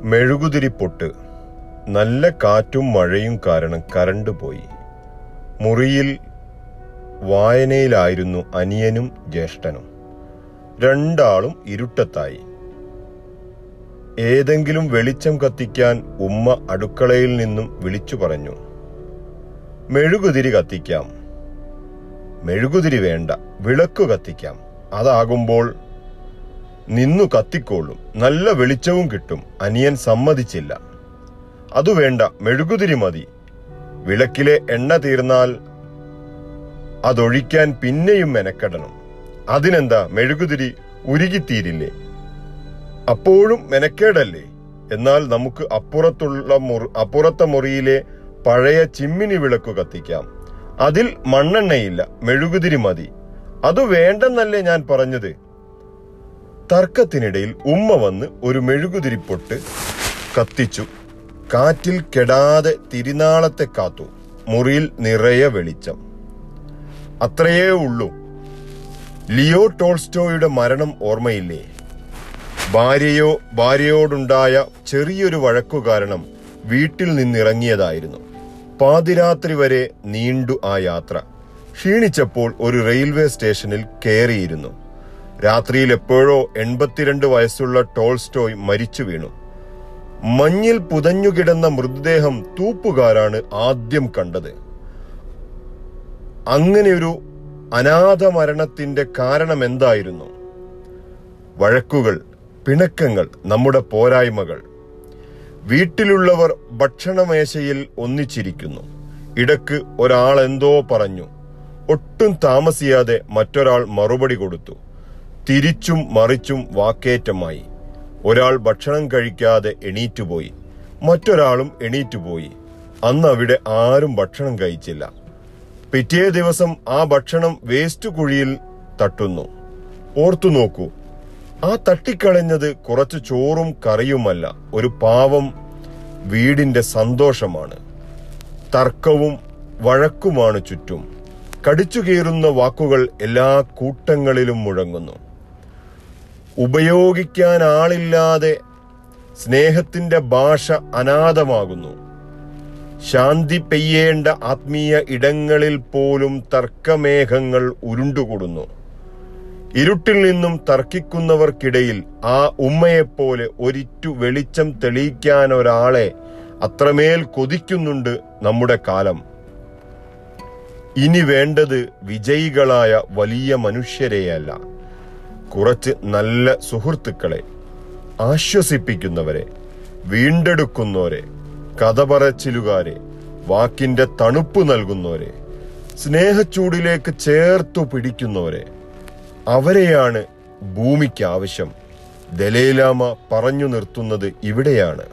മെഴുകുതിരിപ്പൊട്ട്. നല്ല കാറ്റും മഴയും കാരണം കരണ്ട് പോയി. മുറിയിൽ വായനയിലായിരുന്നു അനിയനും ജ്യേഷ്ഠനും. രണ്ടാളും ഇരുട്ടത്തായി. ഏതെങ്കിലും വെളിച്ചം കത്തിക്കാൻ ഉമ്മ അടുക്കളയിൽ നിന്നും വിളിച്ചു പറഞ്ഞു മെഴുകുതിരി കത്തിക്കാം. മെഴുകുതിരി വേണ്ട വിളക്കു കത്തിക്കാം. അതാകുമ്പോൾ നിന്നു കത്തിക്കോളും. നല്ല വെളിച്ചവും കിട്ടും. അനിയൻ സമ്മതിച്ചില്ല. അതു വേണ്ട മെഴുകുതിരി മതി. വിളക്കിലെ എണ്ണ തീർന്നാൽ അതൊഴിക്കാൻ പിന്നെയും മെനക്കെടണം. അതിനെന്താ മെഴുകുതിരി ഉരുകിത്തീരില്ലേ? അപ്പോഴും മെനക്കേടല്ലേ? എന്നാൽ നമുക്ക് അപ്പുറത്തുള്ള മുറി അപ്പുറത്തെ മുറിയിലെ പഴയ ചിമ്മിനി വിളക്ക് കത്തിക്കാം. അതിൽ മണ്ണെണ്ണയില്ല മെഴുകുതിരി മതി. അത് വേണ്ടെന്നല്ലേ ഞാൻ പറഞ്ഞത്? തർക്കത്തിനിടയിൽ ഉമ്മ വന്ന് ഒരു മെഴുകുതിരിപ്പൊട്ട് കത്തിച്ചു. കാറ്റിൽ കെടാതെ തിരുനാളത്തെ കാത്തു. മുറിയിൽ നിറയെ വെളിച്ചം. അത്രയേ ഉള്ളൂ. ലിയോ ടോൾസ്റ്റോയുടെ മരണം ഓർമ്മയില്ലേ? ഭാര്യയോ ഭാര്യയോടുണ്ടായ ചെറിയൊരു വഴക്കു കാരണം വീട്ടിൽ നിന്നിറങ്ങിയതായിരുന്നു. പാതിരാത്രി വരെ നീണ്ടു ആ യാത്ര. ക്ഷീണിച്ചപ്പോൾ ഒരു റെയിൽവേ സ്റ്റേഷനിൽ കയറിയിരുന്നു. രാത്രിയിൽ എപ്പോഴോ എൺപത്തിരണ്ട് വയസ്സുള്ള ടോൾസ്റ്റോയ് മരിച്ചു വീണു. മഞ്ഞിൽ പുതഞ്ഞുകിടന്ന മൃതദേഹം തൂപ്പുകാരാണ് ആദ്യം കണ്ടത്. അങ്ങനെയൊരു അനാഥ മരണത്തിന്റെ കാരണം എന്തായിരുന്നു വഴക്കുകൾ പിണക്കങ്ങൾ നമ്മുടെ പോരായ്മകൾ. വീട്ടിലുള്ളവർ ഭക്ഷണമേശയിൽ ഒന്നിച്ചിരിക്കുന്നു. ഇടയ്ക്ക് ഒരാൾ എന്തോ പറഞ്ഞു. ഒട്ടും താമസിയാതെ മറ്റൊരാൾ മറുപടി കൊടുത്തു. തിരിച്ചും മറിച്ചും വാക്കേറ്റമായി. ഒരാൾ ഭക്ഷണം കഴിക്കാതെ എണീറ്റുപോയി. മറ്റൊരാളും എണീറ്റുപോയി. അന്ന് അവിടെ ആരും ഭക്ഷണം കഴിച്ചില്ല. പിറ്റേ ദിവസം ആ ഭക്ഷണം വേസ്റ്റ് കുഴിയിൽ തട്ടുന്നു. ഓർത്തു നോക്കൂ ആ തട്ടിക്കളഞ്ഞത് കുറച്ച് ചോറും കറിയുമല്ല ഒരു പാവം വീടിന്റെ സന്തോഷമാണ്. തർക്കവും വഴക്കുമാണ് ചുറ്റും. കടിച്ചുകീറുന്ന വാക്കുകൾ എല്ലാ കൂട്ടങ്ങളിലും മുഴങ്ങുന്നു. ഉപയോഗിക്കാൻ ആളില്ലാതെ സ്നേഹത്തിന്റെ ഭാഷ അനാഥമാകുന്നു. ശാന്തി പെയ്യേണ്ട ആത്മീയ ഇടങ്ങളിൽ പോലും തർക്കമേഘങ്ങൾ ഉരുണ്ടുകൂടുന്നു. ഇരുട്ടിൽ നിന്നും തർക്കിക്കുന്നവർക്കിടയിൽ ആ ഉമ്മയെപ്പോലെ ഒരിറ്റു വെളിച്ചം തെളിയിക്കാൻ ഒരാളെ അത്രമേൽ കൊതിക്കുന്നുണ്ട് നമ്മുടെ കാലം. ഇനി വേണ്ടത് വിജയികളായ വലിയ മനുഷ്യരെയല്ല. കുറച്ച് നല്ല സുഹൃത്തുക്കളെ ആശ്വസിപ്പിക്കുന്നവരെ വീണ്ടെടുക്കുന്നവരെ കഥ പറച്ചിലുകാരെ വാക്കിന്റെ തണുപ്പ് നൽകുന്നവരെ സ്നേഹച്ചൂടിലേക്ക് ചേർത്തു പിടിക്കുന്നവരെ അവരെയാണ് ഭൂമിക്ക് ആവശ്യം. ദലൈലാമ പറഞ്ഞു നിർത്തുന്നത് ഇവിടെയാണ്.